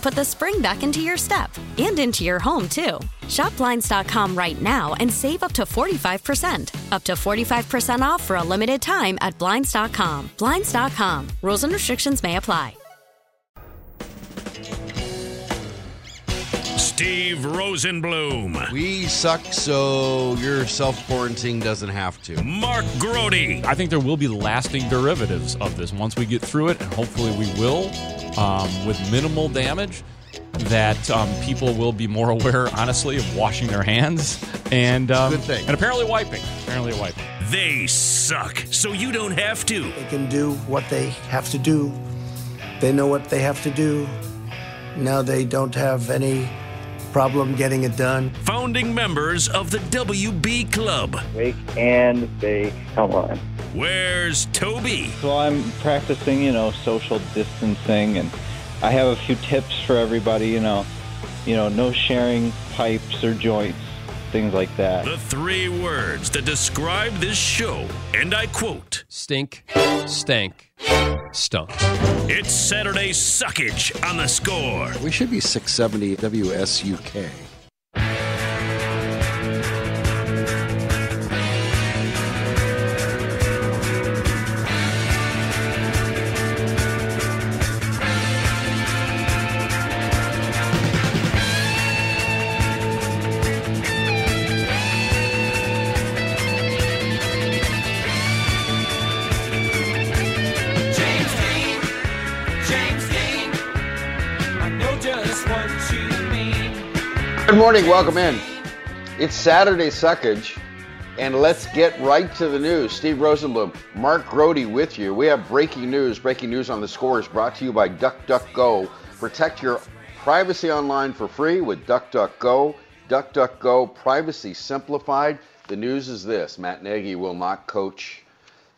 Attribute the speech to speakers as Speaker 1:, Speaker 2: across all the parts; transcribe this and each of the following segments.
Speaker 1: put the spring back into your step and into your home, too. Shop Blinds.com right now and save up to 45%. Up to 45% off for a limited time at Blinds.com. Blinds.com. Rules and restrictions may apply.
Speaker 2: Steve Rosenbloom.
Speaker 3: We suck, so your self quarantine doesn't have to.
Speaker 2: Mark Grote.
Speaker 4: I think there will be lasting derivatives of this once we get through it, and hopefully we will, um, with minimal damage. That um, people will be more aware, honestly, of washing their hands and um,
Speaker 3: Good thing.
Speaker 4: and apparently wiping. Apparently wiping.
Speaker 2: They suck, so you don't have to.
Speaker 5: They can do what they have to do. They know what they have to do. Now they don't have any problem getting it done.
Speaker 2: Founding members of the WB Club.
Speaker 6: wake and bake. Come on.
Speaker 2: Where's Toby?
Speaker 7: Well, I'm practicing, you know, social distancing, and I have a few tips for everybody. You know, you know, no sharing pipes or joints, things like that.
Speaker 2: The three words that describe this show, and I quote
Speaker 8: Stink, stank, stunk.
Speaker 2: It's Saturday Suckage on the score.
Speaker 3: We should be 670 WSUK.
Speaker 9: Morning, welcome in. It's Saturday Suckage, and let's get right to the news. Steve Rosenbloom, Mark Grote with you. We have breaking news. Breaking news on the score is brought to you by DuckDuckGo. Protect your privacy online for free with DuckDuckGo. DuckDuckGo, privacy simplified. The news is this Matt Nagy will not coach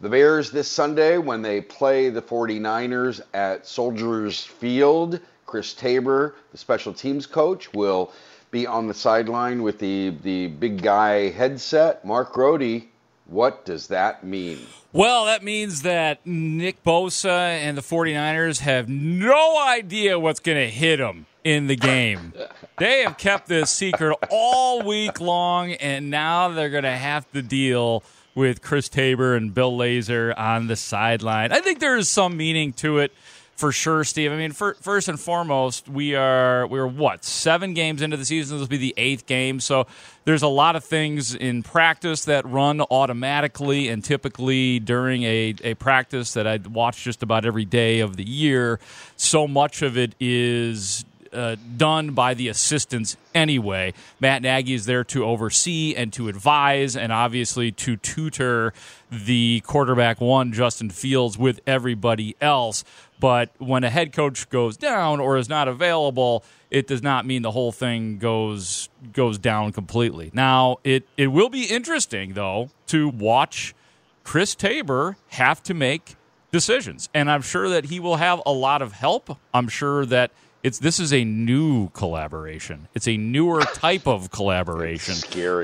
Speaker 9: the Bears this Sunday when they play the 49ers at Soldiers Field. Chris Tabor, the special teams coach, will be on the sideline with the, the big guy headset. Mark Grote, what does that mean?
Speaker 4: Well, that means that Nick Bosa and the 49ers have no idea what's going to hit them in the game. they have kept this secret all week long, and now they're going to have to deal with Chris Tabor and Bill Lazor on the sideline. I think there is some meaning to it for sure, Steve. I mean, for, first and foremost, we are we're what seven games into the season. This will be the eighth game, so there's a lot of things in practice that run automatically and typically during a, a practice that I watch just about every day of the year. So much of it is uh, done by the assistants anyway. Matt Nagy is there to oversee and to advise, and obviously to tutor the quarterback one, Justin Fields, with everybody else. But when a head coach goes down or is not available, it does not mean the whole thing goes goes down completely. Now, it, it will be interesting though to watch Chris Tabor have to make decisions. And I'm sure that he will have a lot of help. I'm sure that It's this is a new collaboration. It's a newer type of collaboration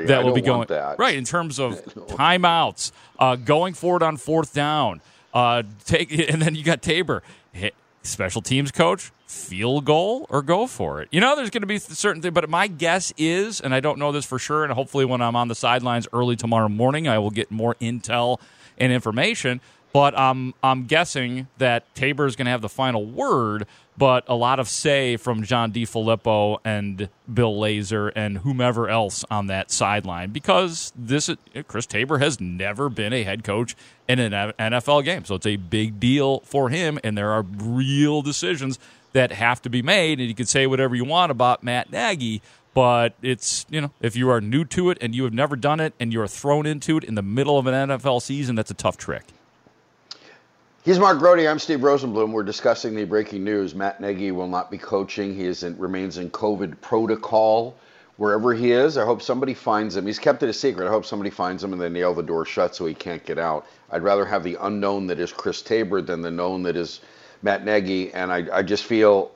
Speaker 4: that will be going right in terms of timeouts, uh, going forward on fourth down. Uh, take and then you got Tabor, hit, special teams coach, field goal or go for it. You know, there's going to be certain things, but my guess is, and I don't know this for sure, and hopefully when I'm on the sidelines early tomorrow morning, I will get more intel and information. But um, I'm guessing that Tabor is going to have the final word, but a lot of say from John DeFilippo and Bill Lazor and whomever else on that sideline because this Chris Tabor has never been a head coach in an NFL game, so it's a big deal for him, and there are real decisions that have to be made. And you can say whatever you want about Matt Nagy, but it's you know if you are new to it and you have never done it and you're thrown into it in the middle of an NFL season, that's a tough trick.
Speaker 9: He's Mark Grote. I'm Steve Rosenbloom. We're discussing the breaking news. Matt Nagy will not be coaching. He is in, remains in COVID protocol wherever he is. I hope somebody finds him. He's kept it a secret. I hope somebody finds him and they nail the door shut so he can't get out. I'd rather have the unknown that is Chris Tabor than the known that is Matt Nagy. And I, I just feel,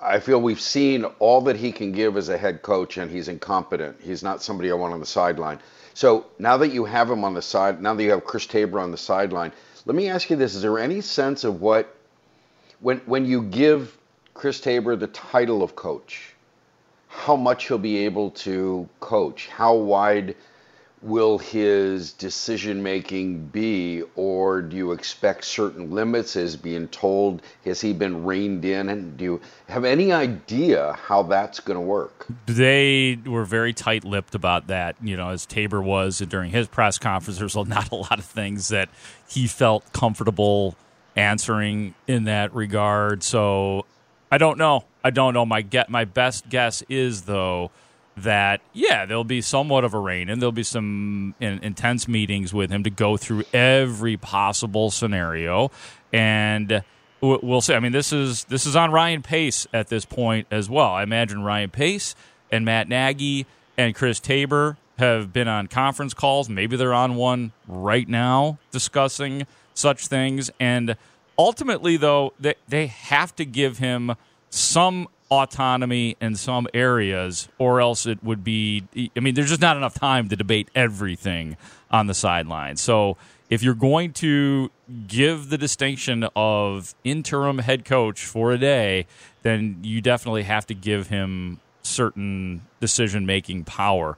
Speaker 9: I feel we've seen all that he can give as a head coach, and he's incompetent. He's not somebody I want on the sideline. So now that you have him on the side, now that you have Chris Tabor on the sideline, let me ask you this: Is there any sense of what, when when you give Chris Tabor the title of coach, how much he'll be able to coach? How wide will his decision making be, or do you expect certain limits? Is being told? Has he been reined in? And do you have any idea how that's going to work?
Speaker 4: They were very tight lipped about that, you know, as Tabor was during his press conference. There's not a lot of things that he felt comfortable answering in that regard. So I don't know. I don't know. My get my best guess is though that yeah, there'll be somewhat of a reign and there'll be some in, intense meetings with him to go through every possible scenario and we'll see. I mean, this is this is on Ryan Pace at this point as well. I imagine Ryan Pace and Matt Nagy and Chris Tabor have been on conference calls. Maybe they're on one right now discussing such things. And ultimately, though, they, they have to give him some autonomy in some areas, or else it would be. I mean, there's just not enough time to debate everything on the sideline. So if you're going to give the distinction of interim head coach for a day, then you definitely have to give him certain decision making power.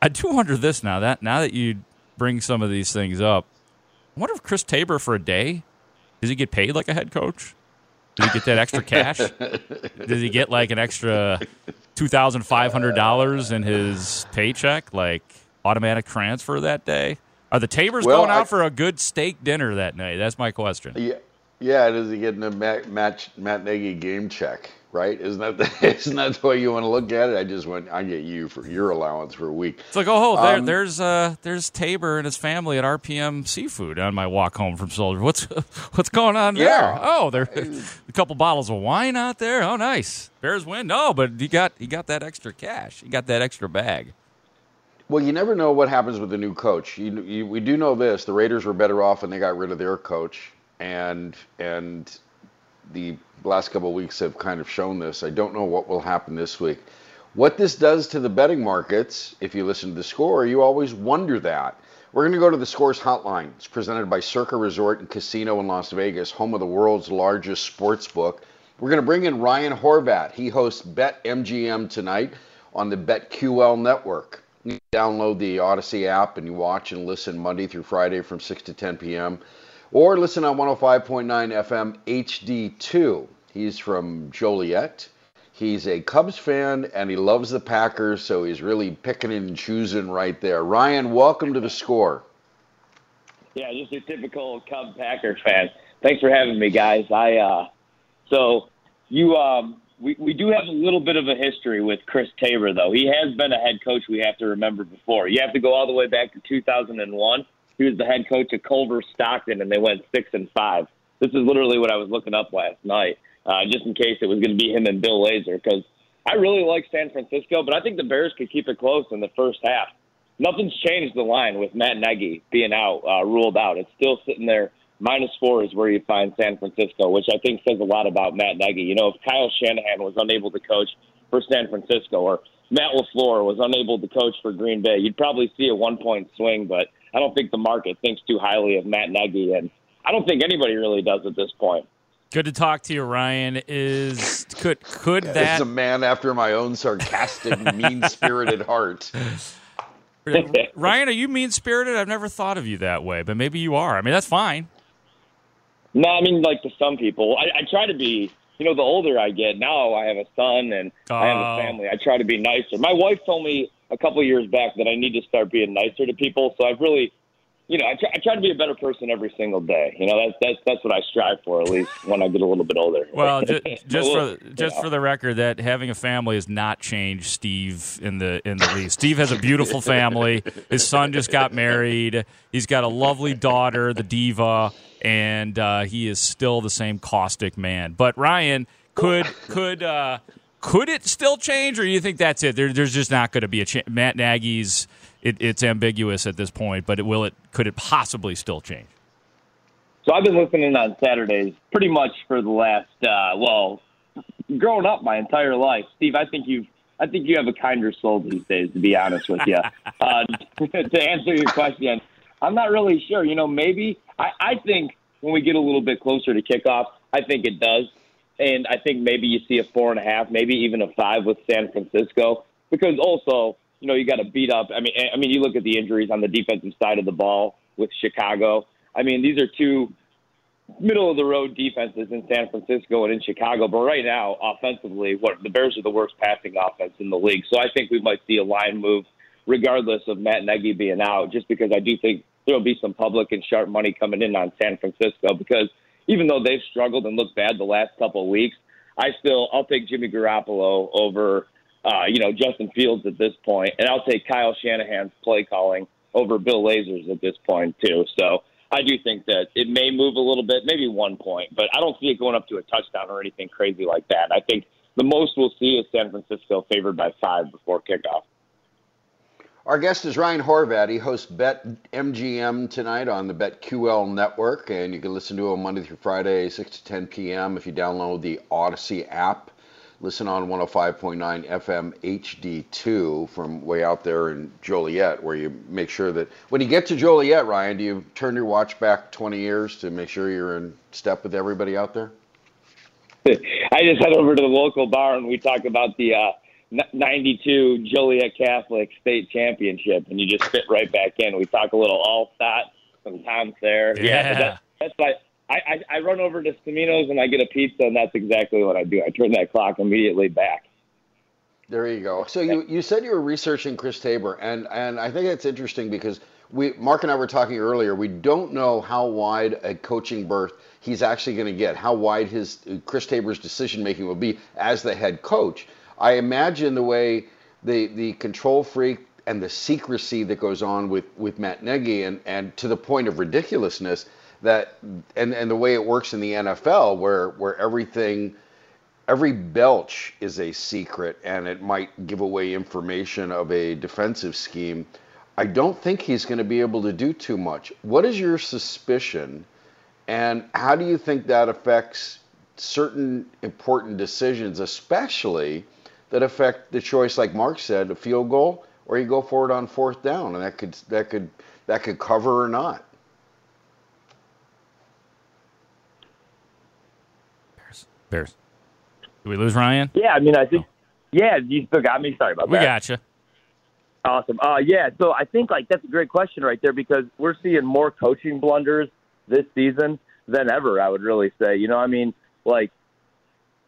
Speaker 4: I do wonder this now that now that you bring some of these things up, I wonder if Chris Tabor for a day does he get paid like a head coach? Does he get that extra cash? Did he get like an extra two thousand five hundred dollars in his paycheck, like automatic transfer that day? Are the Tabors
Speaker 9: Well,
Speaker 4: going out
Speaker 9: I-
Speaker 4: for a good steak dinner that night? That's my question.
Speaker 9: Yeah, yeah. Does he get a Matt, Matt, Matt Nagy game check? Right? Isn't that the, isn't that the way you want to look at it? I just went. I get you for your allowance for a week.
Speaker 4: It's like, oh, there,
Speaker 9: Um,
Speaker 4: there's uh, there's Tabor and his family at RPM Seafood on my walk home from Soldier. What's what's going on there?
Speaker 9: Yeah.
Speaker 4: Oh, there a couple bottles of wine out there. Oh, nice. Bears win. No, but he got he got that extra cash. He got that extra bag.
Speaker 9: Well, you never know what happens with the new coach. You, you, we do know this: the Raiders were better off when they got rid of their coach, and and the last couple of weeks have kind of shown this. I don't know what will happen this week. What this does to the betting markets, if you listen to the score, you always wonder that. We're going to go to the Scores Hotline. It's presented by Circa Resort and Casino in Las Vegas, home of the world's largest sports book. We're going to bring in Ryan Horvat. He hosts Bet MGM tonight on the BetQL network. You download the Audacy app and you watch and listen Monday through Friday from 6 to 10 p.m. Or listen on 105.9 FM HD2. He's from Joliet. He's a Cubs fan and he loves the Packers, so he's really picking and choosing right there. Ryan, welcome to the score.
Speaker 10: Yeah, just a typical Cub Packers fan. Thanks for having me, guys. I uh, so you um, we we do have a little bit of a history with Chris Tabor, though. He has been a head coach. We have to remember before. You have to go all the way back to 2001. He was the head coach of Culver Stockton, and they went six and five. This is literally what I was looking up last night, uh, just in case it was going to be him and Bill Lazor, because I really like San Francisco, but I think the Bears could keep it close in the first half. Nothing's changed the line with Matt Nagy being out, uh, ruled out. It's still sitting there
Speaker 11: minus four is where you find San Francisco, which I think says a lot about Matt Nagy. You know, if Kyle Shanahan was unable to coach for San Francisco or Matt LaFleur was unable to coach for Green Bay, you'd probably see a one point swing, but I don't think the market thinks too highly of Matt Nagy, and I don't think anybody really does at this point.
Speaker 4: Good to talk to you, Ryan. Is could could
Speaker 9: This
Speaker 4: that
Speaker 9: is a man after my own sarcastic, mean-spirited heart.
Speaker 4: Ryan? Are you mean spirited? I've never thought of you that way, but maybe you are. I mean, that's fine.
Speaker 11: No, I mean like to some people. I, I try to be. You know, the older I get, now I have a son and I have
Speaker 4: Oh.
Speaker 11: a family. I try to be nicer. My wife told me a couple of years back that I need to start being nicer to people. So I've really, you know, I try, I try to be a better person every single day. You know, that's that's that's what I strive for, at least when I get a little bit older.
Speaker 4: Well, just, just for just
Speaker 11: yeah.
Speaker 4: for the record, that having a family has not changed Steve in the in the least. Steve has a beautiful family. His son just got married. He's got a lovely daughter, the diva, and uh, he is still the same caustic man. But Ryan, could could uh, could it still change, or do you think that's it? There, there's just not going to be a change. Matt Nagy's. It, it's ambiguous at this point, but it will it could it possibly still change?
Speaker 11: So I've been listening on Saturdays pretty much for the last uh, well, growing up my entire life. Steve, I think you've I think you have a kinder soul these days, to be honest with you. uh, to answer your question, I'm not really sure. You know, maybe I, I think when we get a little bit closer to kickoff, I think it does, and I think maybe you see a four and a half, maybe even a five with San Francisco, because also you know you got to beat up. I mean, I mean you look at the injuries on the defensive side of the ball with Chicago. I mean, these are two middle of the road defenses in San Francisco and in Chicago. But right now, offensively, what the Bears are the worst passing offense in the league. So I think we might see a line move, regardless of Matt Nagy being out, just because I do think there'll be some public and sharp money coming in on San Francisco. Because even though they've struggled and looked bad the last couple of weeks, I still I'll take Jimmy Garoppolo over uh, you know Justin Fields at this point, and I'll take Kyle Shanahan's play calling over Bill Lazor's at this point too. So I do think that it may move a little bit, maybe one point, but I don't see it going up to a touchdown or anything crazy like that. I think the most we'll see is San Francisco favored by five before kickoff.
Speaker 9: Our guest is Ryan Horvat. He hosts Bet MGM tonight on the BetQL network, and you can listen to him Monday through Friday, 6 to 10 p.m. if you download the Audacy app. Listen on 105.9 FM HD2 from way out there in Joliet, where you make sure that when you get to Joliet, Ryan, do you turn your watch back 20 years to make sure you're in step with everybody out there?
Speaker 11: I just head over to the local bar and we talk about the uh, 92 Joliet Catholic state championship, and you just fit right back in. We talk a little all stat, some Tom Thayer.
Speaker 4: Yeah.
Speaker 11: that, that's why I, I, I run over to Stamino's and I get a pizza, and that's exactly what I do. I turn that clock immediately back.
Speaker 9: There you go. So you, you said you were researching Chris Tabor, and, and I think it's interesting because we Mark and I were talking earlier. We don't know how wide a coaching berth he's actually going to get, how wide his Chris Tabor's decision making will be as the head coach. I imagine the way the the control freak and the secrecy that goes on with, with Matt Nagy and, and to the point of ridiculousness that and, and the way it works in the NFL where where everything every belch is a secret and it might give away information of a defensive scheme. I don't think he's going to be able to do too much. What is your suspicion and how do you think that affects certain important decisions, especially that affect the choice, like Mark said, a field goal, or you go for it on fourth down, and that could that could that could cover or not.
Speaker 4: Bears. Bears. Did we lose Ryan?
Speaker 12: Yeah, I mean, I think. Yeah, you still got me. Sorry about
Speaker 4: We
Speaker 12: that.
Speaker 4: gotcha.
Speaker 12: Awesome. Uh, yeah, so I think like that's a great question right there because we're seeing more coaching blunders this season than ever. I would really say. You know, I mean, like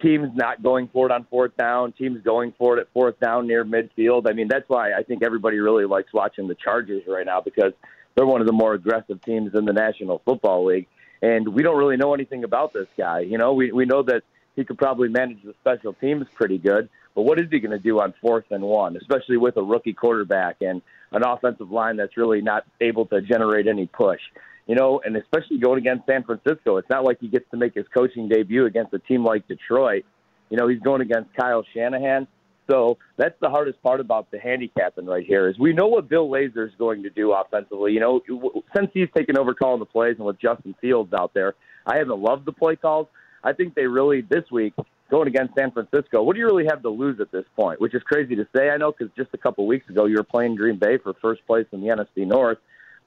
Speaker 12: teams not going for it on fourth down, teams going for it at fourth down near midfield. I mean, that's why I think everybody really likes watching the Chargers right now because they're one of the more aggressive teams in the National Football League. And we don't really know anything about this guy. You know, we we know that he could probably manage the special teams pretty good, but what is he going to do on fourth and one, especially with a rookie quarterback and an offensive line that's really not able to generate any push? You know, and especially going against San Francisco, it's not like he gets to make his coaching debut against a team like Detroit. You know, he's going against Kyle Shanahan.
Speaker 11: So that's the hardest part about the handicapping right here is we know what Bill Lazor is going to do offensively. You know, since he's taken over calling the plays and with Justin Fields out there, I haven't loved the play calls. I think they really this week going against San Francisco. What do you really have to lose at this point? Which is crazy to say, I know, because just a couple weeks ago you were playing Green Bay for first place in the NFC North.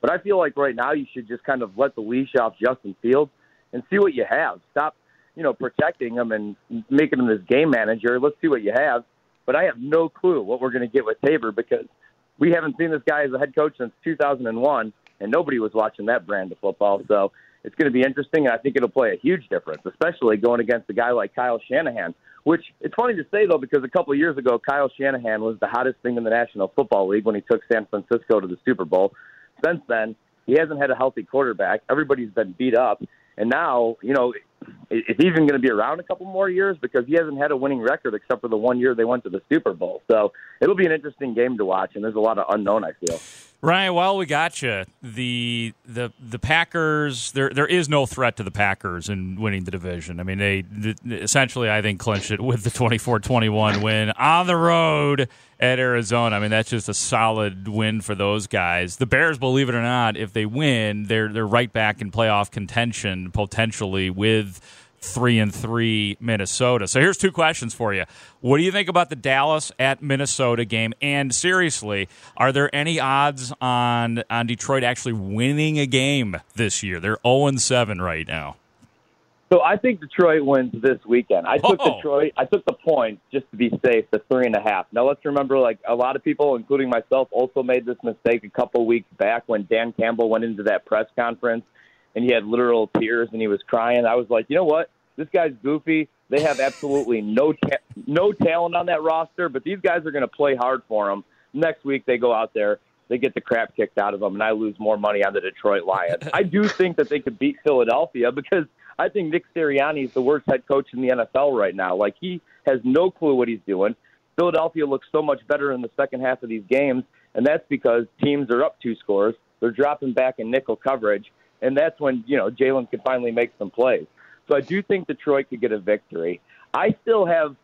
Speaker 11: But I feel like right now you should just kind of let the leash off Justin Fields and see what you have. Stop, you know, protecting him and making him this game manager. Let's see what you have. But I have no clue what we're going to get with Tabor because we haven't seen this guy as a head coach since 2001, and nobody was watching that brand of football. So it's going to be interesting, and I think it'll play a huge difference, especially going against a guy like Kyle Shanahan. Which it's funny to say though, because a couple of years ago, Kyle Shanahan was the hottest thing in the National Football League when he took San Francisco to the Super Bowl. Since then, he hasn't had a healthy quarterback. Everybody's been beat up, and now you know is he even going to be around a couple more years because he hasn't had a winning record except for the one year they went to the Super Bowl. So it'll be an interesting game to watch, and there's a lot of unknown. I feel.
Speaker 4: Ryan, while we got you, the the the Packers there there is no threat to the Packers in winning the division. I mean, they, they essentially I think clinched it with the 24-21 win on the road at Arizona. I mean, that's just a solid win for those guys. The Bears, believe it or not, if they win, they're they're right back in playoff contention potentially with three and three Minnesota. So here's two questions for you. What do you think about the Dallas at Minnesota game? And seriously, are there any odds on on Detroit actually winning a game this year? They're 0 7 right now.
Speaker 11: So I think Detroit wins this weekend. I took
Speaker 4: Oh.
Speaker 11: Detroit. I took the point just to be safe, the three and a half. Now let's remember, like a lot of people, including myself, also made this mistake a couple weeks back when Dan Campbell went into that press conference and he had literal tears and he was crying. I was like, you know what? This guy's goofy. They have absolutely no ta- no talent on that roster, but these guys are going to play hard for him. Next week they go out there, they get the crap kicked out of them, and I lose more money on the Detroit Lions. I do think that they could beat Philadelphia because I think Nick Sirianni is the worst head coach in the NFL right now. Like he has no clue what he's doing. Philadelphia looks so much better in the second half of these games, and that's because teams are up two scores. They're dropping back in nickel coverage, and that's when you know Jalen can finally make some plays. So I do think Detroit could get a victory. I still have,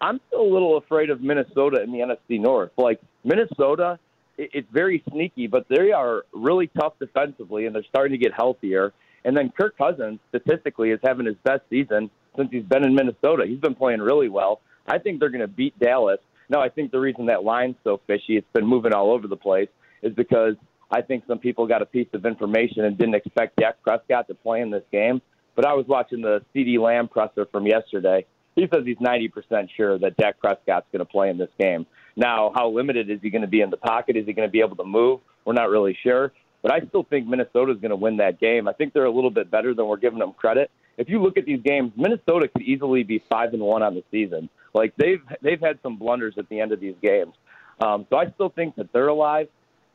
Speaker 11: I'm still a little afraid of Minnesota in the NFC North. Like Minnesota, it, it's very sneaky, but they are really tough defensively, and they're starting to get healthier. And then Kirk Cousins, statistically, is having his best season since he's been in Minnesota. He's been playing really well. I think they're going to beat Dallas. Now, I think the reason that line's so fishy, it's been moving all over the place, is because I think some people got a piece of information and didn't expect Dak Prescott to play in this game. But I was watching the CeeDee Lamb presser from yesterday. He says he's 90% sure that Dak Prescott's going to play in this game. Now, how limited is he going to be in the pocket? Is he going to be able to move? We're not really sure. But I still think Minnesota's going to win that game. I think they're a little bit better than we're giving them credit. If you look at these games, Minnesota could easily be five and one on the season. Like they've they've had some blunders at the end of these games. Um, so I still think that they're alive.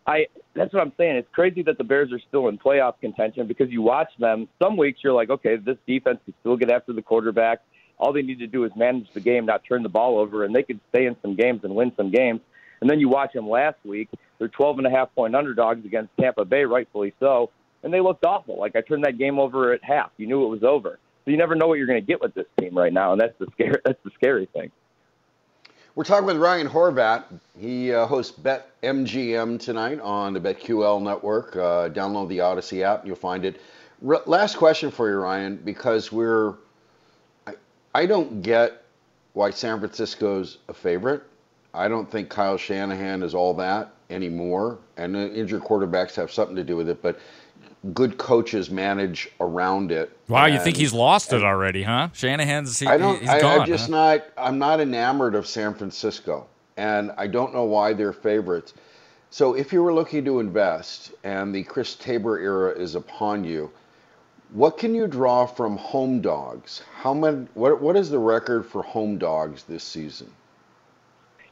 Speaker 11: I that's what I'm saying. It's crazy that the Bears are still in playoff contention because you watch them. Some weeks you're like, okay, this defense can still get after the quarterback. All they need to do is manage the game, not turn the ball over, and they could stay in some games and win some games. And then you watch them last week. They're 12 and a half point underdogs against Tampa Bay, rightfully so, and they looked awful. Like I turned that game over at half. You knew it was over. So you never know what you're going to get with this team right now, and that's the scary. That's the scary thing.
Speaker 9: We're talking with Ryan Horvat. He uh, hosts Bet MGM tonight on the BetQL network. Uh, download the Audacy app, and you'll find it. R- last question for you, Ryan, because we're. I, I don't get why San Francisco's a favorite. I don't think Kyle Shanahan is all that anymore, and uh, injured quarterbacks have something to do with it. But good coaches manage around it.
Speaker 4: Wow, you think he's lost it already, huh? Shanahan's he,
Speaker 9: I don't.
Speaker 4: he's
Speaker 9: I,
Speaker 4: gone.
Speaker 9: I'm just
Speaker 4: huh?
Speaker 9: not. I'm not enamored of San Francisco, and I don't know why they're favorites. So, if you were looking to invest, and the Chris Tabor era is upon you, what can you draw from home dogs? How many? What What is the record for home dogs this season?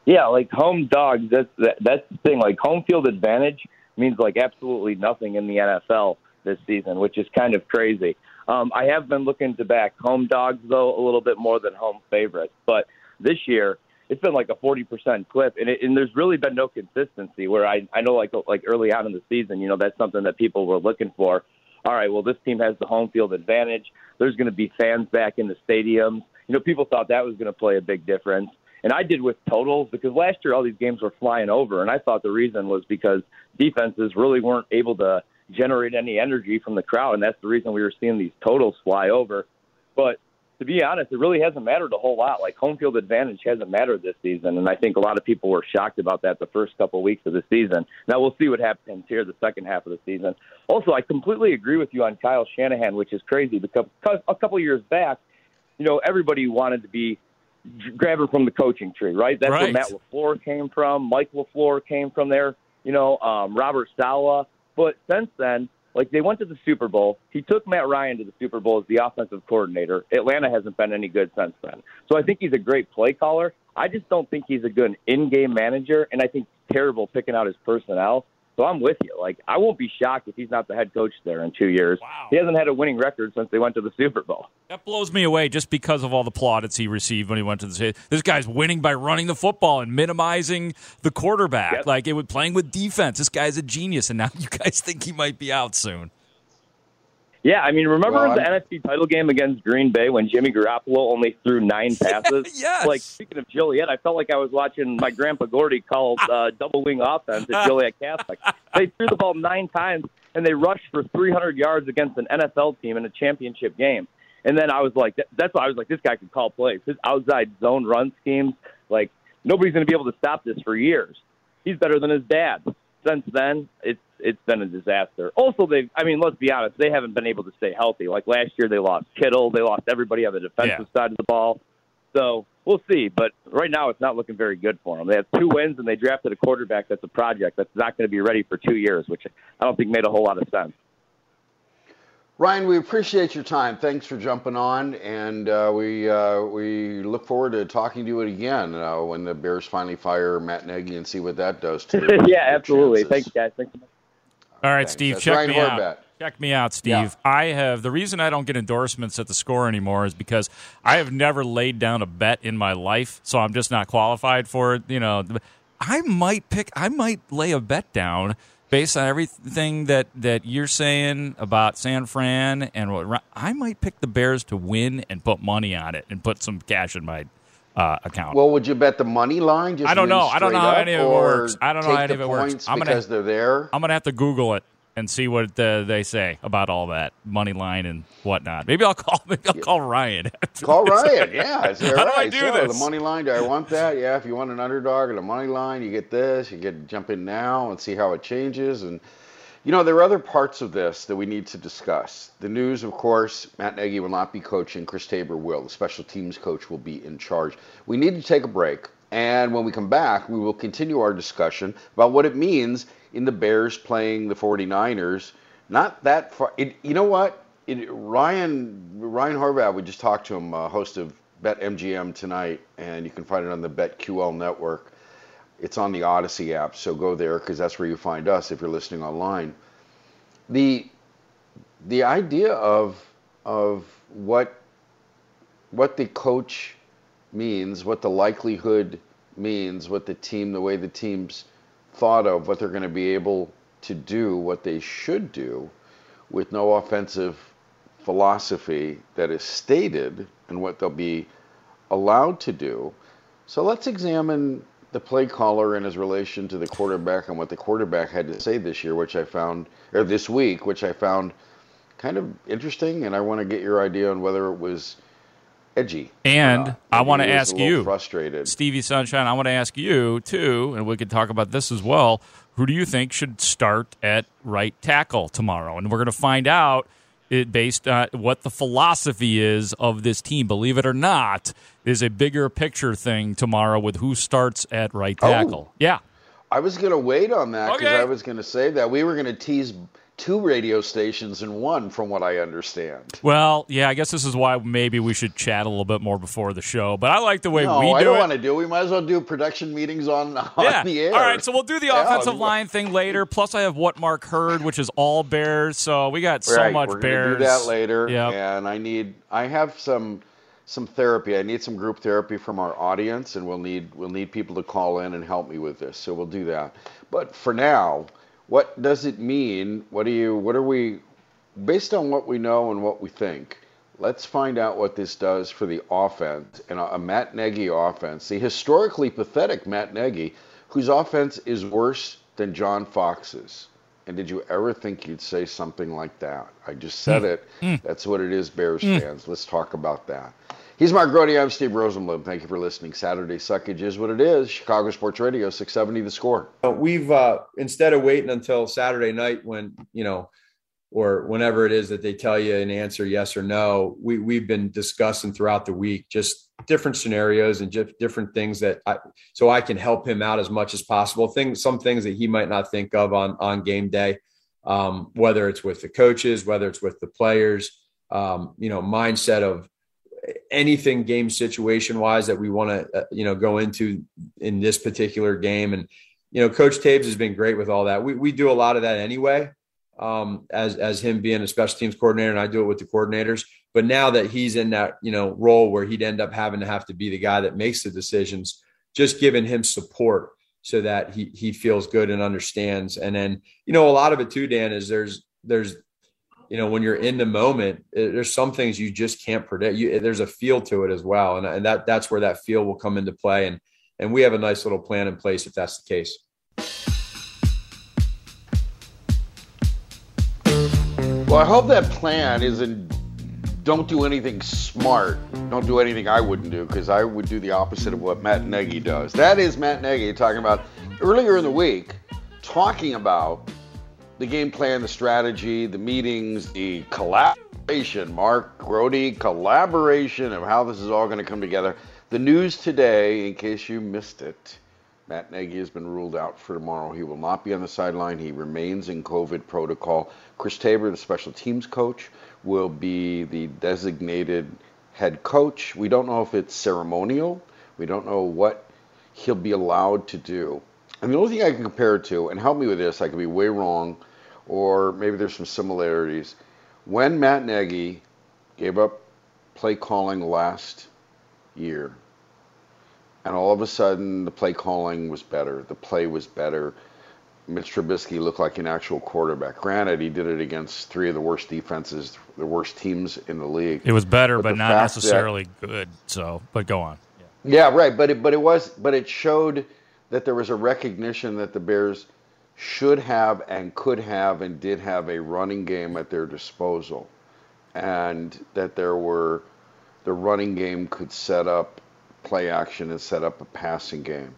Speaker 11: Yeah, like home dogs. That's that, that's the thing. Like home field advantage means like absolutely nothing in the NFL this season, which is kind of crazy. Um, I have been looking to back home dogs though a little bit more than home favorites, but this year it's been like a forty percent clip, and, it, and there's really been no consistency. Where I I know like like early on in the season, you know, that's something that people were looking for. All right, well this team has the home field advantage. There's going to be fans back in the stadiums. You know, people thought that was going to play a big difference. And I did with totals because last year all these games were flying over, and I thought the reason was because defenses really weren't able to generate any energy from the crowd, and that's the reason we were seeing these totals fly over. But to be honest, it really hasn't mattered a whole lot. Like home field advantage hasn't mattered this season, and I think a lot of people were shocked about that the first couple of weeks of the season. Now we'll see what happens here the second half of the season. Also, I completely agree with you on Kyle Shanahan, which is crazy because a couple years back, you know, everybody wanted to be grabbing from the coaching tree, right? That's where Matt LaFleur came from. Mike LaFleur came from there. You know, um, Robert Saleh. But since then, like they went to the Super Bowl. He took Matt Ryan to the Super Bowl as the offensive coordinator. Atlanta hasn't been any good since then. So I think he's a great play caller. I just don't think he's a good in-game manager, and I think terrible picking out his personnel. So I'm with you. Like I won't be shocked if he's not the head coach there in two years. He hasn't had a winning record since they went to the Super Bowl.
Speaker 4: That blows me away just because of all the plaudits he received when he went to the. This guy's winning by running the football and minimizing the quarterback. Like it was playing with defense. This guy's a genius, and now you guys think he might be out soon.
Speaker 11: Yeah, I mean, remember
Speaker 4: Well,
Speaker 11: the NFC title game against Green Bay when Jimmy Garoppolo only threw nine passes?
Speaker 4: Yes.
Speaker 11: Like speaking of Joliet, I felt like I was watching my grandpa Gordy call uh, double wing offense at Joliet Catholic. They threw the ball nine times and they rushed for 300 yards against an NFL team in a championship game. And then I was like, that, that's why I was like, this guy can call plays. His outside zone run schemes, like nobody's going to be able to stop this for years. He's better than his dad. Since then, it's it's been a disaster. Also, they I mean, let's be honest, they haven't been able to stay healthy. Like last year, they lost Kittle, they lost everybody on the defensive side of the ball. So we'll see. But right now, it's not looking very good for them. They have two wins, and they drafted a quarterback that's a project that's not going to be ready for two years, which I don't think made a whole lot of sense.
Speaker 9: Ryan, we appreciate your time. Thanks for jumping on, and uh, we uh, we look forward to talking to you again uh, when the Bears finally fire Matt Nagy and see what that does to their
Speaker 11: yeah, absolutely. Thanks, guys. Thanks. so much.
Speaker 4: All right, Steve,
Speaker 9: That's
Speaker 4: check
Speaker 9: Ryan
Speaker 4: me
Speaker 9: Horvat.
Speaker 4: out. Check me out, Steve.
Speaker 9: Yeah.
Speaker 4: I have the reason I don't get endorsements at the score anymore is because I have never laid down a bet in my life, so I'm just not qualified for it. You know, I might pick, I might lay a bet down based on everything that that you're saying about San Fran and what I might pick the Bears to win and put money on it and put some cash in my uh, account.
Speaker 9: Well, would you bet the money line? Just
Speaker 4: I don't know. I don't know how any of it works. I don't know how any of it works. I'm gonna-
Speaker 9: because they're there.
Speaker 4: I'm gonna have to Google it and see what uh, they say about all that money line and whatnot. Maybe I'll call. Maybe I'll call Ryan.
Speaker 9: Call
Speaker 4: this.
Speaker 9: Ryan. Yeah, is that
Speaker 4: How do I do
Speaker 9: so,
Speaker 4: this?
Speaker 9: The money line. Do I want that? Yeah. If you want an underdog or the money line, you get this. You get jump in now and see how it changes. And you know, there are other parts of this that we need to discuss. The news, of course, Matt Nagy will not be coaching. Chris Tabor will. The special teams coach will be in charge. We need to take a break. And when we come back, we will continue our discussion about what it means in the Bears playing the 49ers. Not that far. It, you know what? It, Ryan Ryan Horvath, we just talked to him, uh, host of Bet MGM tonight, and you can find it on the BetQL network. It's on the Audacy app, so go there because that's where you find us if you're listening online. The the idea of of what what the coach means, what the likelihood means, what the team, the way the team's thought of, what they're going to be able to do, what they should do, with no offensive philosophy that is stated and what they'll be allowed to do. So let's examine the play caller and his relation to the quarterback and what the quarterback had to say this year, which I found, or this week, which I found kind of interesting. And I want to get your idea on whether it was edgy.
Speaker 4: And uh,
Speaker 9: I
Speaker 4: want to ask you,
Speaker 9: frustrated.
Speaker 4: Stevie Sunshine. I want to ask you too, and we could talk about this as well. Who do you think should start at right tackle tomorrow? And we're going to find out it based on what the philosophy is of this team. Believe it or not, is a bigger picture thing tomorrow with who starts at right
Speaker 9: Oh.
Speaker 4: tackle. Yeah.
Speaker 9: I was going to wait on that because
Speaker 4: Okay.
Speaker 9: I was going to say that we were going to tease two radio stations in one, from what I understand.
Speaker 4: Well, yeah, I guess this is why maybe we should chat a little bit more before the show. But I like the way
Speaker 9: no,
Speaker 4: we do
Speaker 9: I don't
Speaker 4: it.
Speaker 9: want to do. We might as well do production meetings on, on
Speaker 4: yeah.
Speaker 9: the air.
Speaker 4: All right, so we'll do the
Speaker 9: Yeah,
Speaker 4: offensive line thing later. Plus, I have what Mark heard, which is all Bears. So we got so
Speaker 9: Right,
Speaker 4: much
Speaker 9: we're
Speaker 4: Bears.
Speaker 9: Do that later.
Speaker 4: Yep.
Speaker 9: And I need. I have some some therapy. I need some group therapy from our audience, and we'll need we'll need people to call in and help me with this. So we'll do that. But for now, what does it mean? What do you? What are we? Based on what we know and what we think, Let's find out what this does for the offense and a, a Matt Nagy offense, the historically pathetic Matt Nagy, whose offense is worse than John Fox's. And did you ever think you'd say something like that? I just said
Speaker 4: Mm.
Speaker 9: it.
Speaker 4: Mm.
Speaker 9: That's what it is, Bears
Speaker 4: Mm.
Speaker 9: fans. Let's talk about that. He's Mark Grote. I'm Steve Rosenbloom. Thank you for listening. Saturday Suckage is what it is. Chicago Sports Radio, 670 The Score.
Speaker 13: We've uh, instead of waiting until Saturday night when you know, or whenever it is that they tell you an answer yes or no, we we've been discussing throughout the week just different scenarios and just different things that I so I can help him out as much as possible. Things some things that he might not think of on on game day, um, whether it's with the coaches, whether it's with the players, um, you know, mindset of anything game situation wise that we want to uh, you know go into in this particular game. And you know coach Taves has been great with all that. We, we do a lot of that anyway um as as him being a special teams coordinator and I do it with the coordinators. But now that he's in that you know role where he'd end up having to have to be the guy that makes the decisions just giving him support so that he he feels good and understands. And then you know a lot of it too Dan is there's there's you know when you're in the moment it- there's some things you just can't predict. You there's a feel to it as well. And, and that that's where that feel will come into play. And and we have a nice little plan in place if that's the case
Speaker 9: Well, I hope that plan isn't don't do anything smart. Don't do anything I wouldn't do because I would do the opposite of what Matt Nagy does. That is Matt Nagy talking about earlier in the week, talking about the game plan, the strategy, the meetings, the collaboration, Mark Grote, collaboration of how this is all going to come together. The news today, in case you missed it, Matt Nagy has been ruled out for tomorrow. He will not be on the sideline. He remains in COVID protocol. Chris Tabor, the special teams coach, will be the designated head coach. We don't know if it's ceremonial. We don't know what he'll be allowed to do. And the only thing I can compare it to, and help me with this, I could be way wrong, or maybe there's some similarities. When Matt Nagy gave up play calling last year, and all of a sudden the play calling was better, the play was better. Mitch Trubisky looked like an actual quarterback. Granted, he did it against three of the worst defenses, the worst teams in the league.
Speaker 4: It was better, but,
Speaker 9: the
Speaker 4: not
Speaker 9: fact that-
Speaker 4: necessarily good. So, but go on.
Speaker 9: yeah, right. But it, but it was but it showed that there was a recognition that the Bears should have and could have and did have a running game at their disposal, and that there were the running game could set up play action and set up a passing game,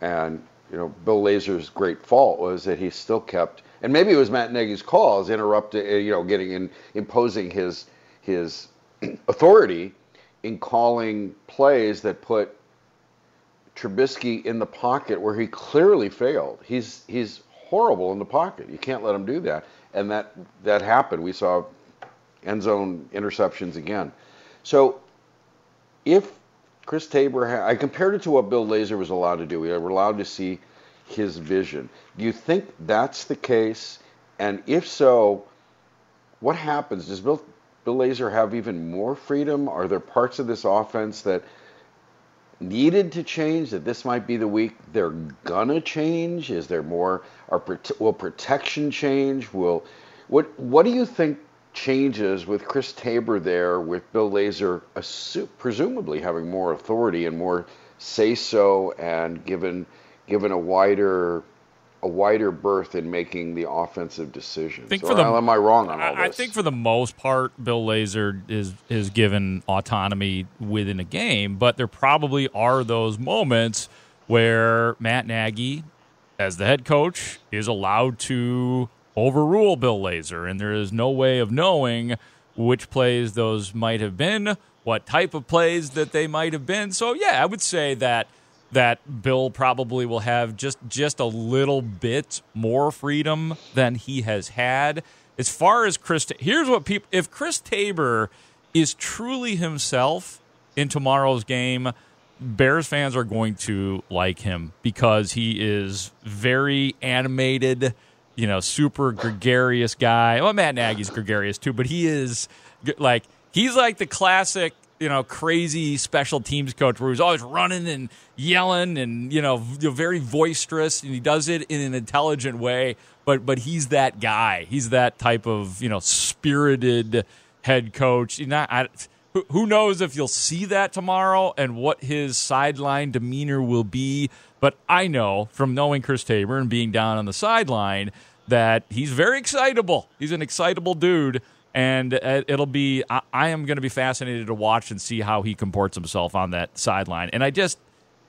Speaker 9: and you know Bill Lazor's great fault was that he still kept and maybe it was Matt Nagy's calls interrupted uh, you know getting in imposing his his authority in calling plays that put Trubisky in the pocket where he clearly failed. He's he's horrible in the pocket. You can't let him do that. And that that happened. We saw end zone interceptions again. So if Chris Tabor, I compared it to what Bill Lazor was allowed to do. We were allowed to see his vision. Do you think that's the case? And if so, what happens? Does Bill Bill Lazor have even more freedom? Are there parts of this offense that needed to change? That this might be the week they're gonna change? Is there more? Are will protection change? Will what? What do you think changes with Chris Tabor there, with Bill Lazor assu- presumably having more authority and more say so, and given given a wider a wider berth in making the offensive decisions?
Speaker 4: I think
Speaker 9: Or
Speaker 4: for the,
Speaker 9: am I wrong on all
Speaker 4: I, I think for the most part, Bill Lazor is is given autonomy within a game, but there probably are those moments where Matt Nagy, as the head coach, is allowed to overrule Bill Lazor, and there is no way of knowing which plays those might have been, what type of plays that they might have been. So yeah, I would say that that Bill probably will have just just a little bit more freedom than he has had. As far as Chris, here's what people: if Chris Tabor is truly himself in tomorrow's game, Bears fans are going to like him because he is very animated. You know, super gregarious guy. Well, Matt Nagy's gregarious too, but he is like he's like the classic you know, crazy special teams coach where he's always running and yelling and you know, very boisterous, and he does it in an intelligent way. But but he's that guy. He's that type of you know spirited head coach. you Not, I, who- knows if you'll see that tomorrow and what his sideline demeanor will be. But I know from knowing Chris Tabor and being down on the sideline that he's very excitable. He's an excitable dude. And uh, it'll be, I, I am going to be fascinated to watch and see how he comports himself on that sideline. And I just,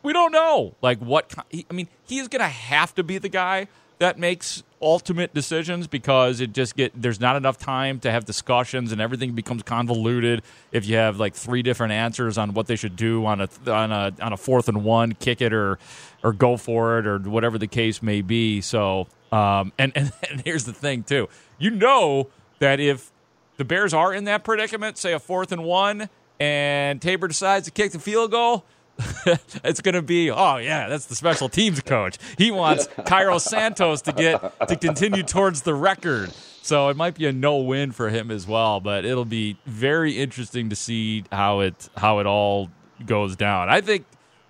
Speaker 4: we don't know like what i mean he's going to have to be the guy that makes ultimate decisions because it just get there's not enough time to have discussions and everything becomes convoluted if you have like three different answers on what they should do on a on a on a fourth and one kick it or or go for it or whatever the case may be. So um and and, and here's the thing too. You know that if the Bears are in that predicament, say a fourth and one, and Tabor decides to kick the field goal, it's going to be, oh, yeah, that's the special teams coach. He wants Cairo Santos to get to continue towards the record. So it might be a no win for him as well, but it'll be very interesting to see how it how it all goes down. I think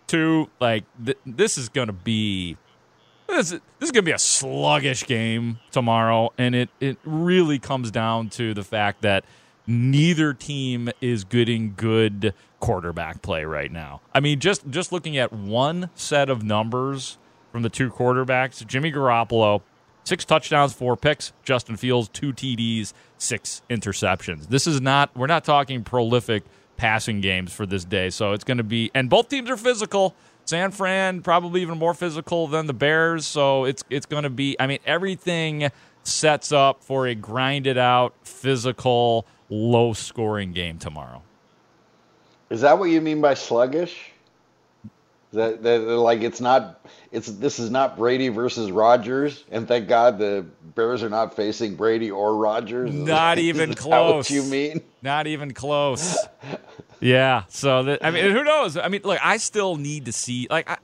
Speaker 4: too like th- this is going to be this, this is going to be a sluggish game tomorrow, and it, it really comes down to the fact that neither team is getting good quarterback play right now. I mean, just just looking at one set of numbers from the two quarterbacks, Jimmy Garoppolo, six touchdowns, four picks. Justin Fields, two TDs, six interceptions. This is not we're not talking prolific passing games for this day. So it's going to be and both teams are physical. San Fran probably even more physical than the Bears, so it's it's going to be. I mean, everything sets up for a grinded out, physical, low scoring game tomorrow.
Speaker 9: Is that what you mean by sluggish? That, that like it's not it's this is not Brady versus Rodgers, and thank God the Bears are not facing Brady or Rodgers.
Speaker 4: Not even close.
Speaker 9: What you mean?
Speaker 4: Not even close. yeah. So that, I mean, who knows? I mean, look, I still need to see. Like, I,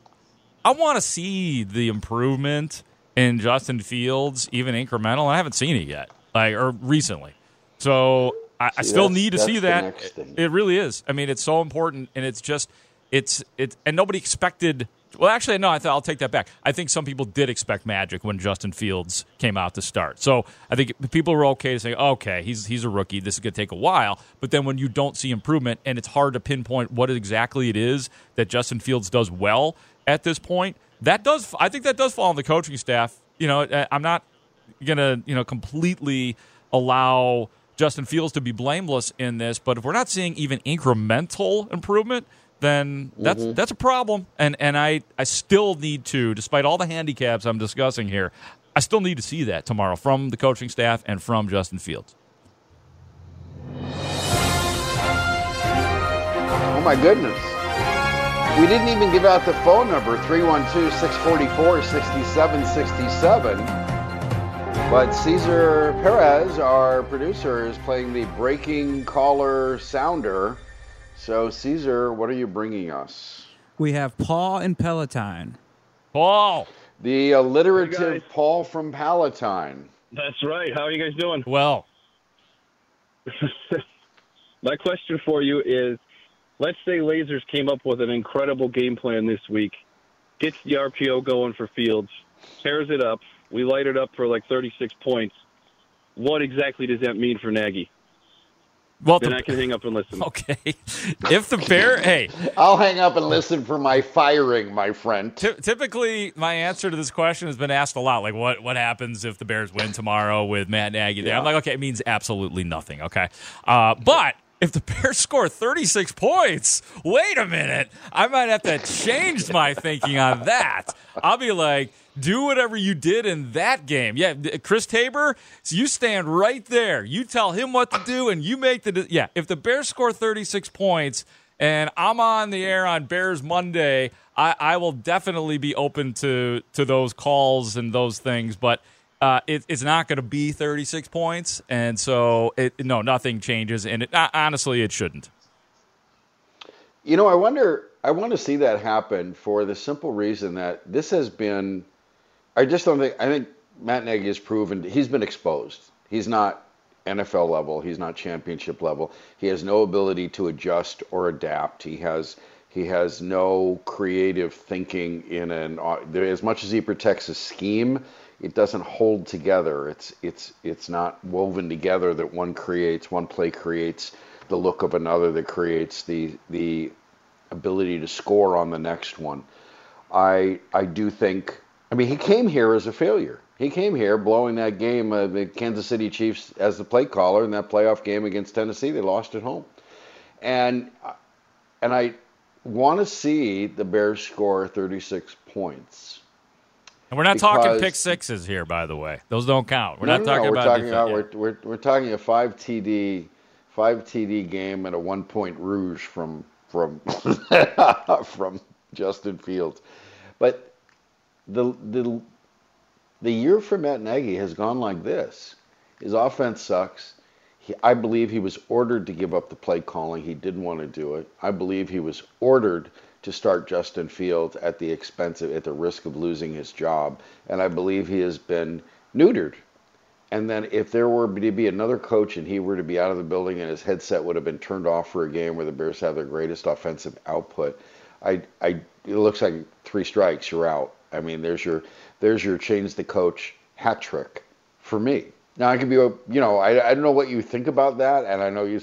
Speaker 4: I want to see the improvement in Justin Fields, even incremental. I haven't seen it yet, like or recently. So I, I still need to see that. It really is. I mean, it's so important, and it's just it's it's and nobody expected. Well, actually, no. I th- I'll take that back. I think some people did expect magic when Justin Fields came out to start. So I think people were okay to say, okay, he's he's a rookie. This is going to take a while. But then when you don't see improvement, and it's hard to pinpoint what exactly it is that Justin Fields does well at this point, that does. I think that does fall on the coaching staff. You know, I'm not gonna you know completely allow Justin Fields to be blameless in this, but if we're not seeing even incremental improvement, then that's
Speaker 9: Mhm.
Speaker 4: that's a problem. And and I I still need to, despite all the handicaps I'm discussing here, I still need to see that tomorrow from the coaching staff and from Justin Fields.
Speaker 9: Oh my goodness. We didn't even give out the phone number 312 644 6767. But Cesar Perez, our producer, is playing the breaking caller sounder. So, Caesar, what are you bringing us?
Speaker 14: We have Paul and Palatine.
Speaker 4: Paul.
Speaker 9: The alliterative Paul from Palatine.
Speaker 15: That's right. How are you guys doing?
Speaker 4: Well.
Speaker 15: My question for you is let's say Lazor's came up with an incredible game plan this week, gets the RPO going for Fields, tears it up, we light it up for like 36 points. What exactly does that mean for Nagy?
Speaker 4: Well,
Speaker 15: then
Speaker 4: the-
Speaker 15: I can hang up and listen.
Speaker 4: Okay. If the Bear, hey,
Speaker 9: I'll hang up and listen for my firing, my friend.
Speaker 4: Ty- typically, my answer to this question has been asked a lot. Like, what what happens if the Bears win tomorrow with Matt Nagy there? I'm like, okay, it means absolutely nothing. Okay, uh, but if the Bears score 36 points, wait a minute, I might have to change my thinking on that. I'll be like. Do whatever you did in that game. Yeah, Chris Tabor, so you stand right there. You tell him what to do, and you make the. Yeah, if the Bears score 36 points, and I'm on the air on Bears Monday, I, I will definitely be open to to those calls and those things. But uh, it, it's not going to be 36 points, and so it, no, nothing changes. And it, honestly, it shouldn't.
Speaker 9: You know, I wonder, I want to see that happen for the simple reason that this has been, I just don't think, I think Matt Nagy has proven, he's been exposed. He's not NFL level, he's not championship level. He has no ability to adjust or adapt. He has, he has no creative thinking in an, uh, as much as he protects his scheme, it doesn't hold together. It's it's it's not woven together that one creates one play creates the look of another that creates the the ability to score on the next one. I I do think I mean he came here as a failure. He came here blowing that game uh, the Kansas City Chiefs as the play caller in that playoff game against Tennessee. They lost at home, and and I want to see the Bears score 36 points.
Speaker 4: And we're not talking pick sixes here, by the way. Those don't count. We're
Speaker 9: No,
Speaker 4: not
Speaker 9: no, no,
Speaker 4: talking
Speaker 9: we're
Speaker 4: about
Speaker 9: talking about we're, we're, we're talking a five TD five TD game and a one point rouge from from from Justin Fields, but the the the year for Matt Nagy has gone like this. His offense sucks. He, I believe he was ordered to give up the play calling. He didn't want to do it. I believe he was ordered to start Justin Fields at the expense of, at the risk of losing his job. And I believe he has been neutered. And then if there were to be another coach and he were to be out of the building and his headset would have been turned off for a game where the Bears have their greatest offensive output, I, I, it looks like three strikes, you're out. I mean, there's your, there's your change the coach hat trick for me. Now I could be, you know, I, I don't know what you think about that, and I know you.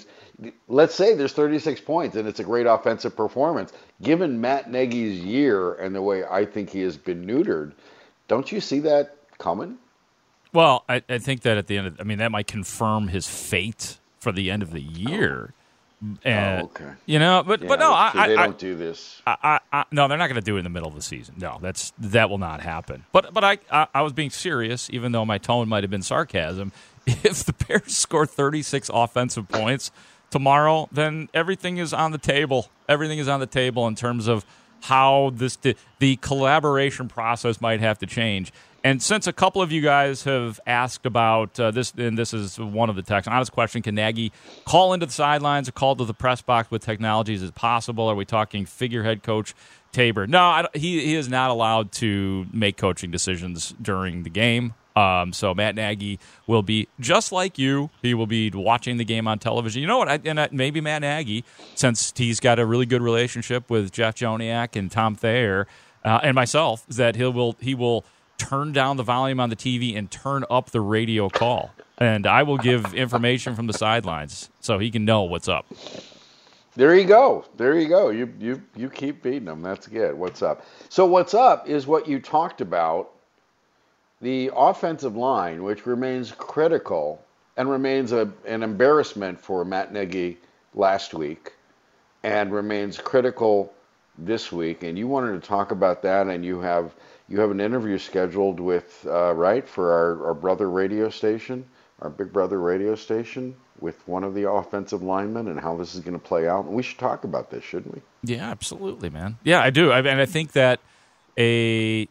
Speaker 9: Let's say there's 36 points and it's a great offensive performance. Given Matt Nagy's year and the way I think he has been neutered, don't you see that coming?
Speaker 4: Well, I, I think that at the end of, I mean, that might confirm his fate for the end of the oh. year. Oh, and,
Speaker 9: Oh, okay.
Speaker 4: You know, but but no, I, I,
Speaker 9: they
Speaker 4: I-
Speaker 9: don't do this.
Speaker 4: I, I, I, no, they're not going to do it in the middle of the season. No, that's that will not happen. But but I, I I was being serious, even though my tone might have been sarcasm. If the Bears score 36 offensive points tomorrow, then everything is on the table. Everything is on the table in terms of how this the, collaboration process might have to change. And since a couple of you guys have asked about uh, this, and this is one of the texts, honest question: Can Nagy call into the sidelines or call to the press box with technology? Is possible? Are we talking figurehead coach Tabor? No, he he is not allowed to make coaching decisions during the game. Um, so Matt Nagy will be just like you. He will be watching the game on television. You know what? I, and I, maybe Matt Nagy, since he's got a really good relationship with Jeff Joniak and Tom Thayer uh, and myself, is that he will he will turn down the volume on the TV and turn up the radio call, and I will give information from the sidelines so he can know what's up.
Speaker 9: There you go. There you go. You you you keep beating them. That's good. What's up? So what's up is what you talked about. The offensive line, which remains critical and remains a, an embarrassment for Matt Nagy last week, and remains critical this week. And you wanted to talk about that, and you have you have an interview scheduled with uh, right for our, our brother radio station, our big brother radio station, with one of the offensive linemen, and how this is going to play out. And we should talk about this, shouldn't we?
Speaker 4: Yeah, absolutely, man. Yeah, I do. I, and I think that a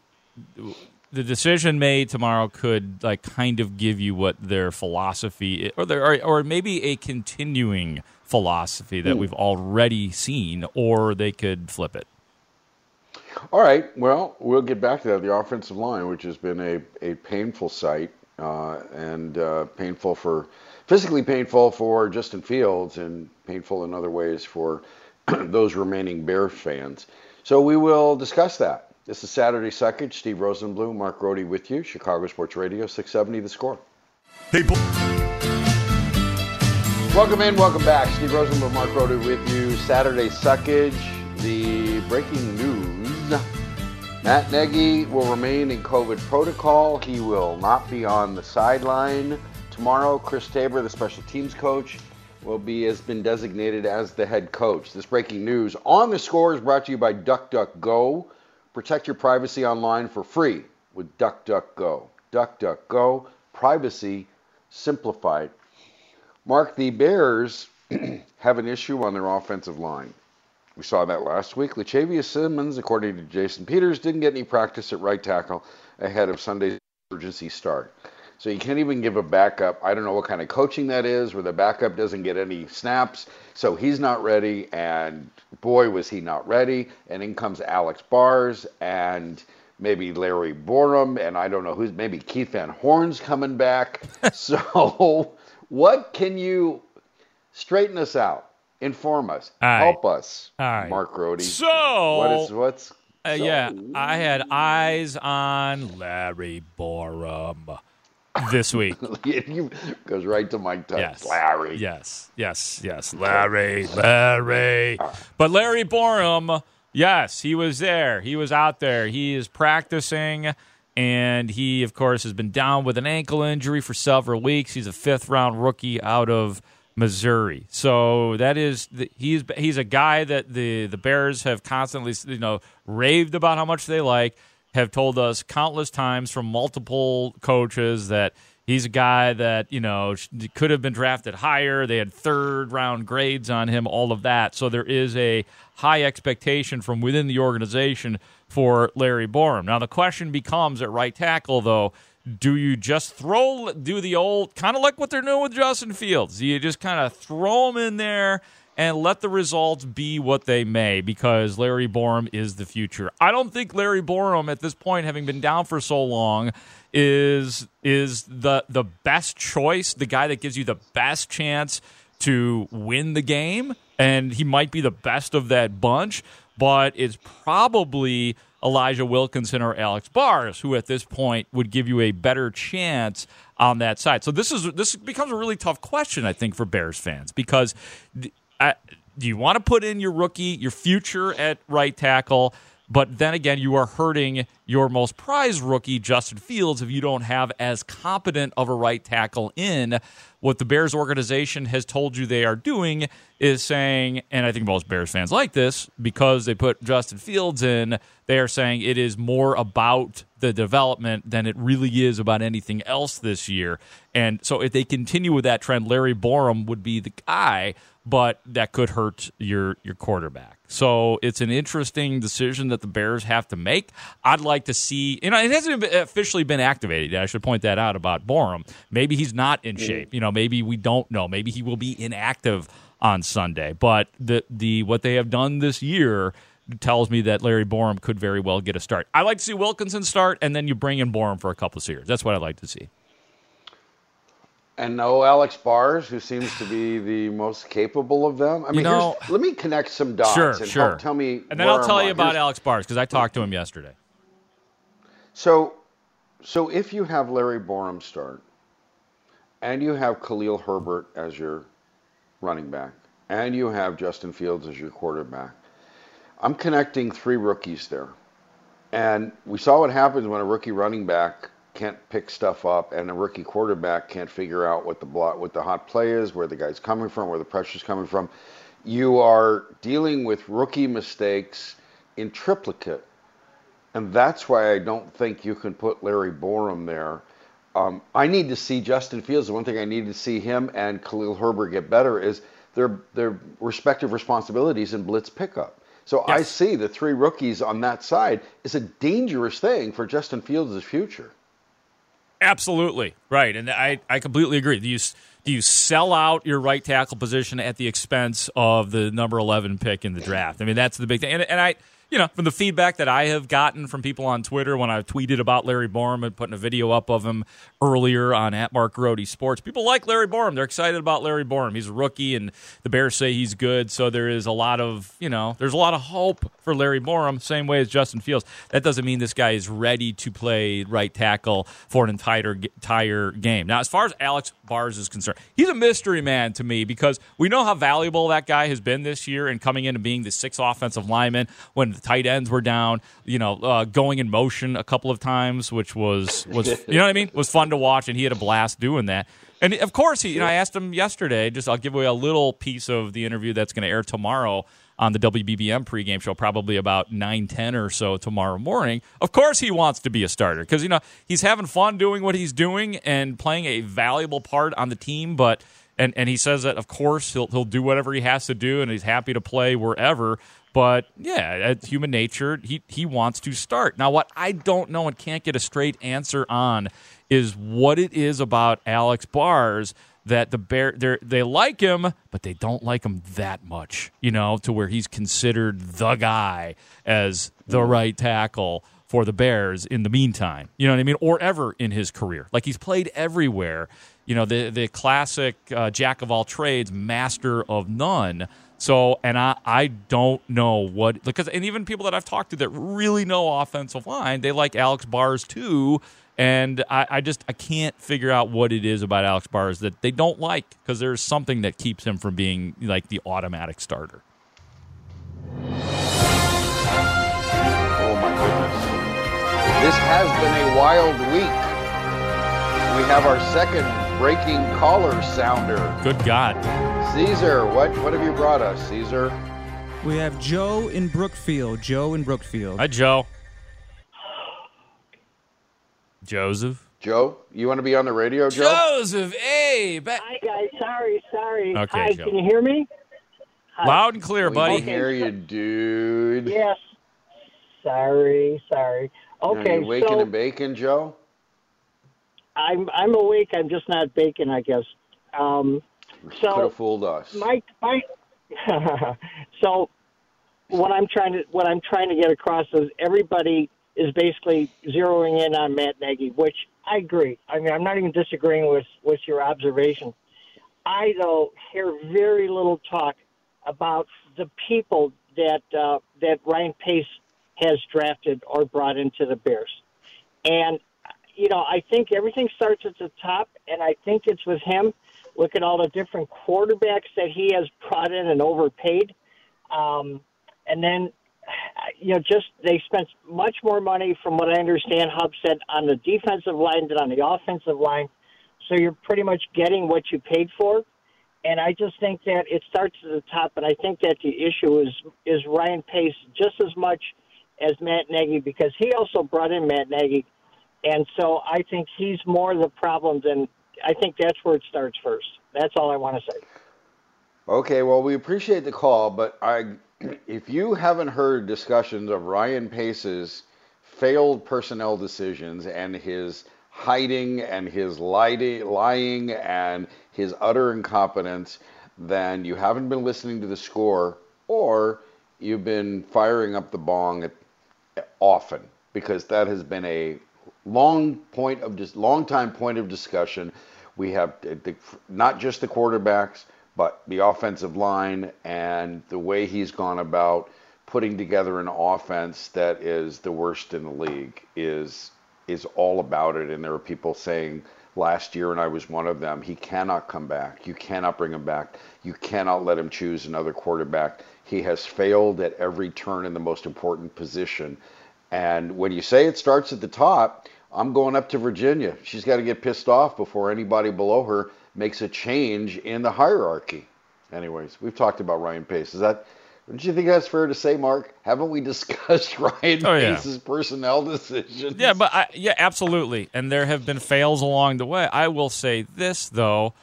Speaker 4: the decision made tomorrow could like kind of give you what their philosophy or their or, or maybe a continuing philosophy that
Speaker 9: Hmm.
Speaker 4: we've already seen or they could flip it.
Speaker 9: All right. Well, we'll get back to that. The offensive line, which has been a, a painful sight uh, and uh, painful for physically painful for Justin Fields and painful in other ways for those remaining Bear fans. So we will discuss that. This is Saturday Suckage. Steve Rosenbloom, Mark Grote with you. Chicago Sports Radio, 670 The Score.
Speaker 2: People.
Speaker 9: Welcome in, welcome back. Steve Rosenbloom, Mark Grote with you. Saturday Suckage, the breaking news. Matt Nagy will remain in COVID protocol. He will not be on the sideline tomorrow. Chris Tabor, the special teams coach, will be has been designated as the head coach. This breaking news on the score is brought to you by DuckDuckGo. Protect your privacy online for free with DuckDuckGo. DuckDuckGo, privacy simplified. Mark, the Bears have an issue on their offensive line. We saw that last week. Lachavious Simmons, according to Jason Peters, didn't get any practice at right tackle ahead of Sunday's emergency start. So you can't even give a backup. I don't know what kind of coaching that is, where the backup doesn't get any snaps. So he's not ready, and boy, was he not ready. And in comes Alex Bars and maybe Larry Borom, and I don't know who's maybe Keith Van Horn's coming back. so what can you straighten us out? Inform us.
Speaker 4: All right.
Speaker 9: Help us.
Speaker 4: Right.
Speaker 9: Mark Grote.
Speaker 4: So-
Speaker 9: what is what's
Speaker 4: Uh, yeah, I had eyes on Larry Borom this week.
Speaker 9: goes right to Mike Tyson.
Speaker 4: Yes.
Speaker 9: Larry.
Speaker 4: Yes, yes, yes. Larry, Larry. Ah. But Larry Borom, yes, he was there. He was out there. He is practicing, and he, of course, has been down with an ankle injury for several weeks. He's a fifth round rookie out of Missouri. So that is the, he's he's a guy that the the Bears have constantly you know raved about how much they like. Have told us countless times from multiple coaches that he's a guy that you know could have been drafted higher. They had third round grades on him, all of that. So there is a high expectation from within the organization for Larry Borom. Now the question becomes at right tackle though do you just throw do the old kind of like what they're doing with Justin Fields? Do you just kind of throw him in there and let the results be what they may because Larry Borom is the future. I don't think Larry Borom at this point having been down for so long is is the the best choice, the guy that gives you the best chance to win the game and he might be the best of that bunch, but it's probably Elijah Wilkinson or Alex Bars, who at this point would give you a better chance on that side. So this is this becomes a really tough question, I think, for Bears fans because uh, do you want to put in your rookie, your future at right tackle? But then again, you are hurting your most prized rookie, Justin Fields, if you don't have as competent of a right tackle in. What the Bears organization has told you they are doing is saying, and I think most Bears fans like this because they put Justin Fields in, they are saying it is more about the development than it really is about anything else this year. And so if they continue with that trend, Larry Borom would be the guy but that could hurt your your quarterback. So it's an interesting decision that the Bears have to make. I'd like to see, you know, it hasn't officially been activated. I should point that out about Borom. Maybe he's not in mm. shape. You know, maybe we don't know. Maybe he will be inactive on Sunday. But the the what they have done this year tells me that Larry Borom could very well get a start. I like to see Wilkinson start, and then you bring in Borom for a couple of years. That's what I'd like to see.
Speaker 9: And no Alex Bars, who seems to be the most capable of them. I mean,
Speaker 4: know-
Speaker 9: let me connect some dots
Speaker 4: Sure,
Speaker 9: and
Speaker 4: sure.
Speaker 9: help tell me.
Speaker 4: And then I'll tell
Speaker 9: I'm
Speaker 4: you
Speaker 9: at.
Speaker 4: about
Speaker 9: Here's-
Speaker 4: Alex Bars because I talked to him yesterday.
Speaker 9: So, so if you have Larry Borom start, and you have Khalil Herbert as your running back, and you have Justin Fields as your quarterback, I'm connecting three rookies there. And we saw what happens when a rookie running back can't pick stuff up, and a rookie quarterback can't figure out what the block, what the hot play is, where the guy's coming from, where the pressure's coming from. You are dealing with rookie mistakes in triplicate. And that's why I don't think you can put Larry Borom there. Um, I need to see Justin Fields. The one thing I need to see him and Khalil Herbert get better is their their respective responsibilities in blitz pickup. So I see the three rookies on that side is a dangerous thing for Justin Fields' future.
Speaker 4: Absolutely right, and I, I completely agree. Do you do you sell out your right tackle position at the expense of the number eleven pick in the draft? I mean, that's the big thing. And, and I, you know, from the feedback that I have gotten from people on Twitter when I've tweeted about Larry Borom and putting a video up of him earlier on at Mark Grote Sports, people like Larry Borom. They're excited about Larry Borom. He's a rookie, and the Bears say he's good. So there is a lot of, you know, there's a lot of hope for Larry Borom. Same way as Justin Fields. That doesn't mean this guy is ready to play right tackle for an entire entire game. Now, as far as Alex Bars is concerned, he's a mystery man to me because we know how valuable that guy has been this year and coming in and being the sixth offensive lineman when the tight ends were down. You know, uh, going in motion a couple of times, which was was you know what I mean was fun to watch, and he had a blast doing that. And of course, he. You know, I asked him yesterday. Just I'll give away a little piece of the interview that's going to air tomorrow on the WBBM pregame show, probably about nine ten or so tomorrow morning. Of course, he wants to be a starter because you know he's having fun doing what he's doing and playing a valuable part on the team. But and and he says that of course he'll he'll do whatever he has to do, and he's happy to play wherever. But yeah, human nature. He he wants to start. Now, what I don't know and can't get a straight answer on is what it is about Alex Bars that the bear they they like him, but they don't like him that much. You know, to where he's considered the guy as the right tackle for the Bears in the meantime. You know what I mean? Or ever in his career. Like he's played everywhere. You know, the the classic uh, jack of all trades, master of none. So, and I, I don't know what because and even people that I've talked to that really know offensive line, they like Alex Bars too. And I, I just I can't figure out what it is about Alex Bars that they don't like because there's something that keeps him from being like the automatic starter.
Speaker 9: Oh my goodness. This has been a wild week. We have our second breaking caller sounder.
Speaker 4: Good God.
Speaker 9: Caesar, what, what have you brought us, Caesar?
Speaker 14: We have Joe in Brookfield. Joe in Brookfield.
Speaker 4: Hi, Joe. Joseph.
Speaker 9: Joe, you want to be on the radio, Joe?
Speaker 4: Joseph, hey. Ba-
Speaker 16: Hi guys, sorry, sorry.
Speaker 4: Okay,
Speaker 16: Hi,
Speaker 4: Joe.
Speaker 16: can you hear me? Hi.
Speaker 4: Loud and clear,
Speaker 9: We
Speaker 4: buddy.
Speaker 9: can hear you, dude.
Speaker 16: Yes. Sorry, sorry.
Speaker 9: Are
Speaker 16: Okay,
Speaker 9: you waking
Speaker 16: so
Speaker 9: and baking, Joe?
Speaker 16: I'm I'm awake. I'm just not baking, I guess. Um,
Speaker 9: Could
Speaker 16: so
Speaker 9: have fooled us.
Speaker 16: my my so what I'm trying to what I'm trying to get across is everybody is basically zeroing in on Matt Nagy, which I agree. I mean, I'm not even disagreeing with with your observation. I though hear very little talk about the people that uh, that Ryan Pace has drafted or brought into the Bears, and you know I think everything starts at the top, and I think it's with him. Look at all the different quarterbacks that he has brought in and overpaid, um, and then you know just they spent much more money, from what I understand. Hub said on the defensive line than on the offensive line, so you're pretty much getting what you paid for. And I just think that it starts at the top, and I think that the issue is is Ryan Pace just as much as Matt Nagy because he also brought in Matt Nagy, and so I think he's more the problem than I think that's where it starts first. That's all I want to say.
Speaker 9: Okay, well, we appreciate the call, but I, if you haven't heard discussions of Ryan Pace's failed personnel decisions and his hiding and his lying, lying and his utter incompetence, then you haven't been listening to the score, or you've been firing up the bong often because that has been a long point of just long time point of discussion. We have the, not just the quarterbacks, but the offensive line and the way he's gone about putting together an offense that is the worst in the league is is all about it. And there are people saying last year, and I was one of them, he cannot come back. You cannot bring him back. You cannot let him choose another quarterback. He has failed at every turn in the most important position. And when you say it starts at the top, I'm going up to Virginia. She's got to get pissed off before anybody below her makes a change in the hierarchy. Anyways, we've talked about Ryan Pace. Is that? Don't you think that's fair to say, Mark? Haven't we discussed Ryan
Speaker 4: Oh, yeah.
Speaker 9: Pace's personnel decisions?
Speaker 4: Yeah, but I, yeah, absolutely. And there have been fails along the way. I will say this though.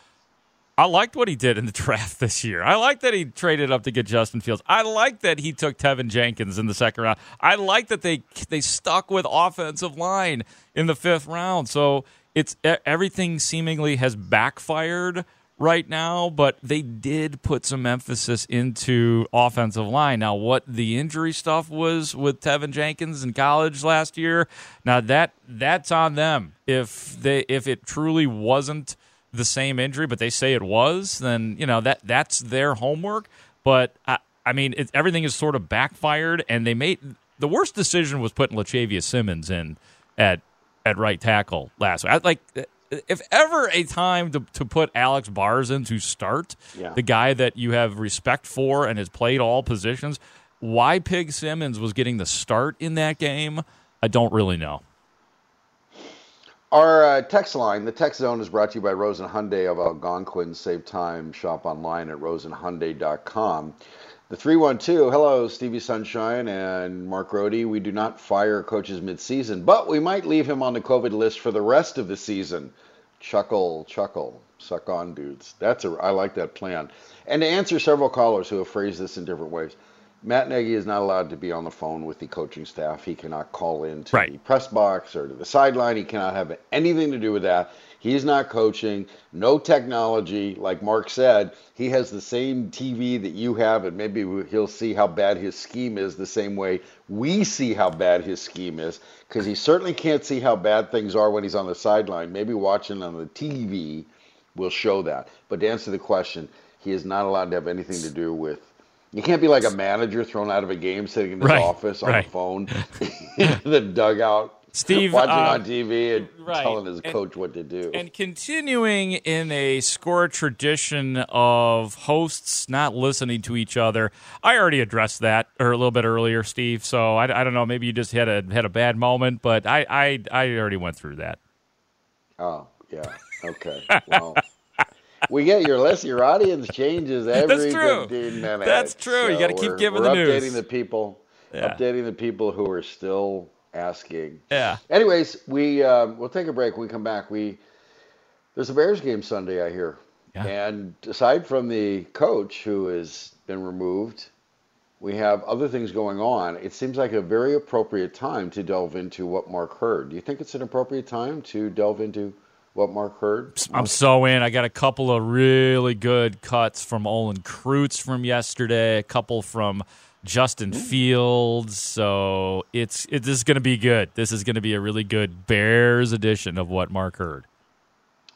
Speaker 4: I liked what he did in the draft this year. I like that he traded up to get Justin Fields. I like that he took Teven Jenkins in the second round. I like that they they stuck with offensive line in the fifth round. So it's everything seemingly has backfired right now, but they did put some emphasis into offensive line. Now, what the injury stuff was with Teven Jenkins in college last year, now that that's on them. If they if it truly wasn't the same injury, but they say it was, then you know that that's their homework. But I, I mean, it, everything is sort of backfired, and they made the worst decision was putting Lachavious Simmons in at at right tackle last week. I, like, if ever a time to, to put Alex Bars in to start,
Speaker 9: Yeah.
Speaker 4: the guy that you have respect for and has played all positions, why Pig Simmons was getting the start in that game, I don't really know.
Speaker 9: Our uh, text line, the text zone, is brought to you by Rosen Hyundai of Algonquin. Save time, shop online at rosenhyundai.com. The 312, hello, Stevie Sunshine and Mark Grote. We do not fire coaches midseason, but we might leave him on the COVID list for the rest of the season. Chuckle, chuckle, suck on, dudes. That's a, I like that plan. And to answer several callers who have phrased this in different ways, Matt Nagy is not allowed to be on the phone with the coaching staff. He cannot call in to the press box or to the sideline. He cannot have anything to do with that. He's not coaching. No technology. Like Mark said, he has the same TV that you have, and maybe he'll see how bad his scheme is the same way we see how bad his scheme is, because he certainly can't see how bad things are when he's on the sideline. Maybe watching on the TV will show that. But to answer the question, he is not allowed to have anything to do with You can't be like a manager thrown out of a game sitting in his
Speaker 4: Right,
Speaker 9: office on
Speaker 4: right.
Speaker 9: the phone in the dugout.
Speaker 4: Steve,
Speaker 9: watching
Speaker 4: uh,
Speaker 9: on TV and
Speaker 4: right,
Speaker 9: telling his
Speaker 4: and-
Speaker 9: coach what to do.
Speaker 4: And continuing in a score tradition of hosts not listening to each other, I already addressed that or a little bit earlier, Steve. So I, I don't know. Maybe you just had a had a bad moment, but I I, I already went through that.
Speaker 9: Oh, yeah. Okay. Well, we get your list. Your audience changes every
Speaker 4: true.
Speaker 9: 15 minutes.
Speaker 4: That's true. You gotta keep
Speaker 9: we're-
Speaker 4: giving
Speaker 9: we're
Speaker 4: the news.
Speaker 9: updating the people.
Speaker 4: Yeah.
Speaker 9: Updating the people who are still asking.
Speaker 4: Yeah.
Speaker 9: Anyways, we uh, we'll take a break. When we come back. We there's a Bears game Sunday. I hear. Yeah. And aside from the coach who has been removed, we have other things going on. It seems like a very appropriate time to delve into what Mark heard. Do you think it's an appropriate time to delve into what Mark heard?
Speaker 4: I'm so in. I got a couple of really good cuts from Olin Kreutz from yesterday, a couple from Justin Fields. So it's it, this is going to be good. This is going to be a really good Bears edition of what Mark heard.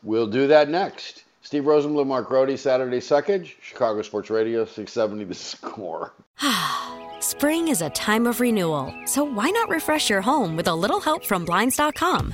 Speaker 9: We'll do that next. Steve Rosenbloom, Mark Grote, Saturday Suckage, Chicago Sports Radio, 670 The Score.
Speaker 1: Spring is a time of renewal, so why not refresh your home with a little help from Blinds.com?